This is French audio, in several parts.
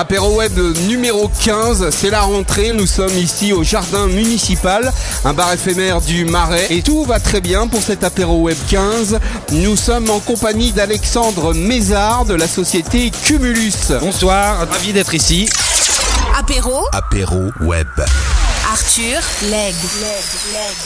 Apéro Web numéro 15, c'est la rentrée, nous sommes ici au jardin municipal, un bar éphémère du Marais et tout va très bien pour cet Apéro Web 15. Nous sommes en compagnie d'Alexandre Mézard de la société Cumulus. Bonsoir, ravi d'être ici. Apéro, Apéro Web. Arthur, Leg.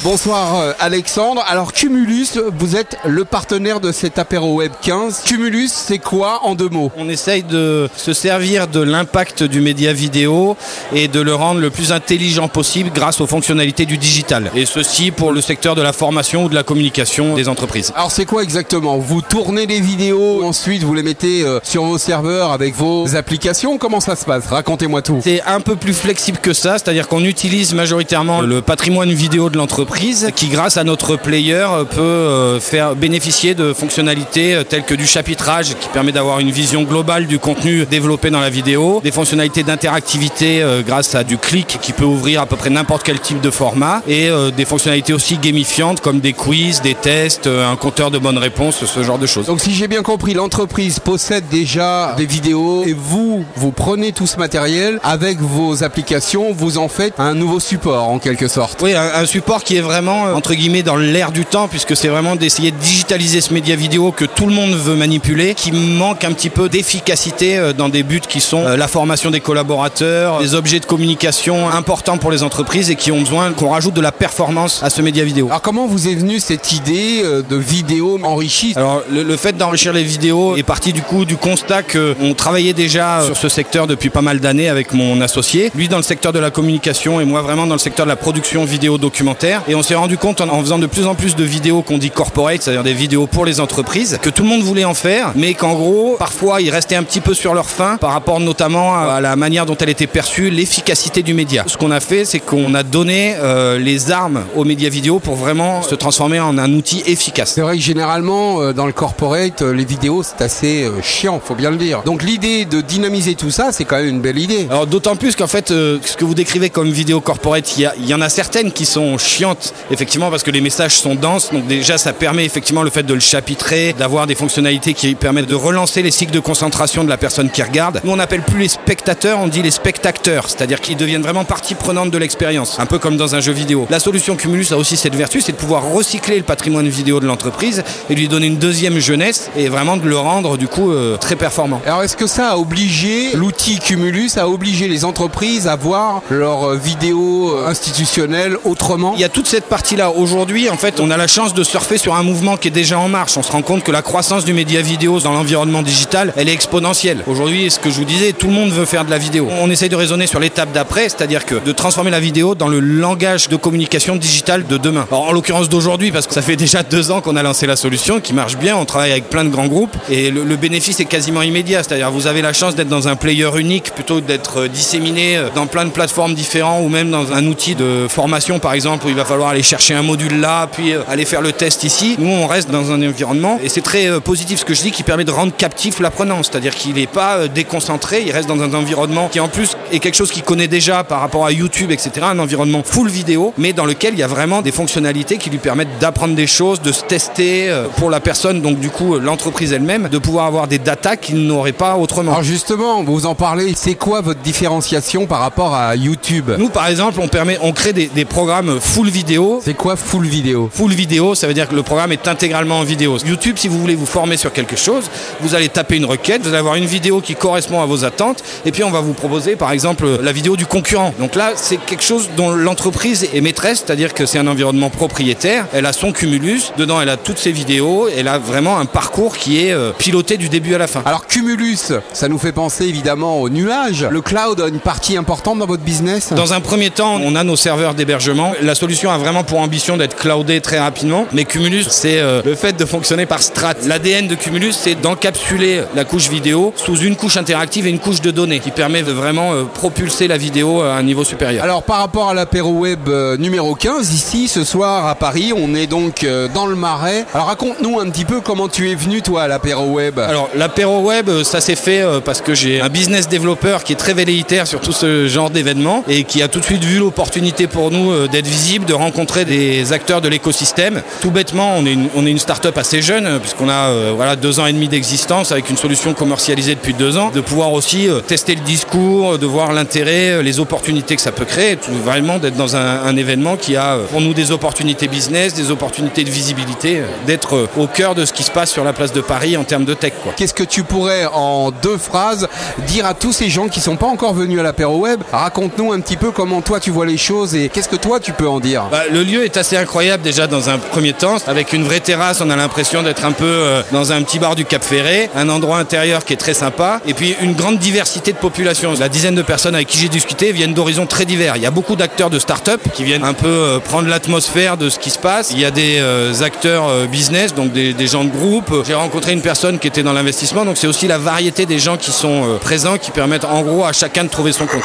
Bonsoir euh, Alexandre. Alors Cumulus, vous êtes le partenaire de cet Apéro Web 15. Cumulus, c'est quoi en deux mots? On essaye de se servir de l'impact du média vidéo et de le rendre le plus intelligent possible grâce aux fonctionnalités du digital. Et ceci pour le secteur de la formation ou de la communication des entreprises. Alors c'est quoi exactement? Vous tournez les vidéos, ensuite vous les mettez euh, sur vos serveurs avec vos applications? Comment ça se passe? Racontez-moi tout. C'est un peu plus flexible que ça, c'est-à-dire qu'on utilise majoritairement le patrimoine vidéo de l'entreprise qui, grâce à notre player, peut euh, faire bénéficier de fonctionnalités euh, telles que du chapitrage qui permet d'avoir une vision globale du contenu développé dans la vidéo, des fonctionnalités d'interactivité euh, grâce à du clic qui peut ouvrir à peu près n'importe quel type de format et des fonctionnalités aussi gamifiantes comme des quiz, des tests, un compteur de bonnes réponses, ce genre de choses. Donc si j'ai bien compris, l'entreprise possède déjà des vidéos et vous, vous prenez tout ce matériel avec vos applications, vous en faites un nouveau support en quelque sorte. Oui, un, un support qui est vraiment euh, entre guillemets dans l'air du temps puisque c'est vraiment d'essayer de digitaliser ce média vidéo que tout le monde veut manipuler, qui manque un petit peu d'efficacité euh, dans des buts qui sont euh, la formation des collaborateurs, des objets de communication importants pour les entreprises et qui ont besoin qu'on rajoute de la performance à ce média vidéo. Alors comment vous est venue cette idée de vidéo enrichie? Alors le, le fait d'enrichir les vidéos est parti du coup du constat qu'on travaillait déjà sur ce secteur depuis pas mal d'années avec mon associé, lui dans le secteur de la communication et moi vraiment dans le secteur de la production vidéo documentaire. Et on s'est rendu compte en, en faisant de plus en plus de vidéos qu'on dit corporate, c'est-à-dire des vidéos pour les entreprises, que tout le monde voulait en faire, mais qu'en gros, parfois, ils restaient un petit peu sur leur fin par rapport notamment à la manière dont elle était perçue, l'efficacité du média. Ce qu'on a fait, c'est qu'on a donné euh, les armes aux médias vidéo pour vraiment se transformer en un outil efficace. C'est vrai que généralement, euh, dans le corporate, euh, les vidéos, c'est assez euh, chiant, faut bien le dire. Donc l'idée de dynamiser tout ça, c'est quand même une belle idée. Alors d'autant plus qu'en fait, euh, ce que vous décrivez comme vidéo corporate, il y, en a certaines qui sont chiantes, effectivement, parce que les messages sont denses. Donc déjà, ça permet effectivement le fait de le chapitrer, d'avoir des fonctionnalités qui permettent de relancer les cycles de concentration de la personne qui regarde. Nous, on n'appelle plus les spectateurs, on dit les spectateurs, c'est-à-dire qu'ils deviennent vraiment partie prenante de l'expérience, un peu comme dans un jeu vidéo. La solution Cumulus a aussi cette vertu, c'est de pouvoir recycler le patrimoine vidéo de l'entreprise et lui donner une deuxième jeunesse et vraiment de le rendre du coup euh, très performant. Alors est-ce que ça a obligé, l'outil Cumulus a obligé les entreprises à voir leurs vidéos euh, institutionnelles autrement Il y a toute cette partie-là. Aujourd'hui, en fait, on a la chance de surfer sur un mouvement qui est déjà en marche. On se rend compte que la croissance du média vidéo dans l'environnement digital, elle est exponentielle. Aujourd'hui, ce que je vous disais, tout le monde veut faire de la vidéo. On essaye de raisonner sur l'étape d'après, c'est-à-dire que de transformer la vidéo dans le langage de communication digitale de demain. Alors, en l'occurrence d'aujourd'hui, parce que ça fait déjà deux ans qu'on a lancé la solution, qui marche bien. On travaille avec plein de grands groupes et le, le bénéfice est quasiment immédiat. C'est-à-dire, vous avez la chance d'être dans un player unique plutôt que d'être euh, disséminé euh, dans plein de plateformes différentes ou même dans un outil de formation, par exemple, où il va falloir aller chercher un module là, puis euh, aller faire le test ici. Nous, on reste dans un environnement et c'est très euh, positif ce que je dis qui permet de rendre captif l'apprenant. C'est-à-dire qu'il n'est pas euh, déconcentré, il reste dans un environnement qui en plus est quelque chose qu'il connaît déjà par rapport à YouTube, etc. Un environnement full vidéo, mais dans lequel il y a vraiment des fonctionnalités qui lui permettent d'apprendre des choses, de se tester pour la personne, donc du coup l'entreprise elle-même, de pouvoir avoir des datas qu'il n'aurait pas autrement. Alors justement, vous en parlez, c'est quoi votre différenciation par rapport à YouTube? Nous, par exemple, on permet, on crée des, des programmes full vidéo. C'est quoi full vidéo Full vidéo, ça veut dire que le programme est intégralement en vidéo. YouTube, si vous voulez vous former sur quelque chose, vous allez taper une requête, vous allez avoir une vidéo qui correspond à vos attentes, et puis on va vous proposer, par exemple, la vidéo du concurrent. Donc là, c'est quelque chose dont l'entreprise est maîtresse, c'est-à-dire que c'est un environnement propriétaire. Elle a son cumulus, dedans, elle a toutes ses vidéos, elle a vraiment un parcours qui est euh, piloté du début à la fin. Alors Cumulus, ça nous fait penser évidemment au nuage. Le cloud a une partie importante dans votre business? Dans un premier temps, on a nos serveurs d'hébergement. La solution a vraiment pour ambition d'être cloudée très rapidement. Mais Cumulus, c'est euh, le fait de fonctionner par strat. L'ADN de Cumulus, c'est d'encapsuler la couche vidéo sous une couche interactive et une couche de données qui permet de vraiment euh, propulser la vidéo à un niveau supérieur. Alors par rapport à l'apéro web euh, numéro 15, ici ce soir à Paris, on est donc euh, dans le Marais. Alors raconte-nous un petit peu comment tu es venu toi à l'apéro web. Alors l'apéro web, euh, ça s'est fait euh, parce que j'ai un business développeur qui est très velléitaire sur tout ce genre d'événements et qui a tout de suite vu l'opportunité pour nous euh, d'être visible, de rencontrer des acteurs de l'écosystème. Tout bêtement, on est une, on est une start-up assez jeune, euh, puisqu'on a euh, voilà, deux ans et demi d'existence avec une solution commercialisée depuis deux ans, de pouvoir aussi tester le discours, de voir l'intérêt, les opportunités que ça peut créer, vraiment d'être dans un, événement qui a pour nous des opportunités business, des opportunités de visibilité, d'être au cœur de ce qui se passe sur la place de Paris en termes de tech. Qu'est-ce que tu pourrais, en deux phrases, dire à tous ces gens qui sont pas encore venus à l'apéro web? Raconte-nous un petit peu comment toi tu vois les choses et qu'est-ce que toi tu peux en dire Bah, le lieu est assez incroyable déjà dans un premier temps. Avec une vraie terrasse, on a l'impression d'être un peu euh, dans un petit bar du Cap Ferré, un endroit intérieur qui est très sympa, et puis une grande diversité de population. La dizaine de personnes avec qui j'ai discuté viennent d'horizons très divers. Il y a beaucoup d'acteurs de start-up qui viennent un peu euh, prendre l'atmosphère de ce qui se passe. Il y a des euh, acteurs euh, business, donc des, des gens de groupe. J'ai rencontré une personne qui était dans l'investissement, donc c'est aussi la variété des gens qui sont euh, présents qui permettent en gros à chacun de trouver son compte.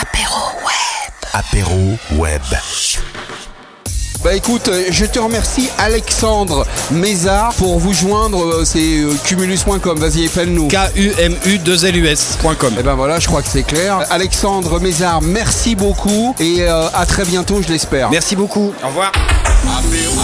Apéro. Apéro web. Bah écoute, euh, je te remercie Alexandre Mézard pour vous joindre, euh, c'est euh, cumulus.com, vas-y épelle-nous. K-U-M-U-2-L-U-S.com. Et ben voilà, je crois que c'est clair. Alexandre Mézard, merci beaucoup et à très bientôt, je l'espère. Merci beaucoup. Au revoir. Apéro.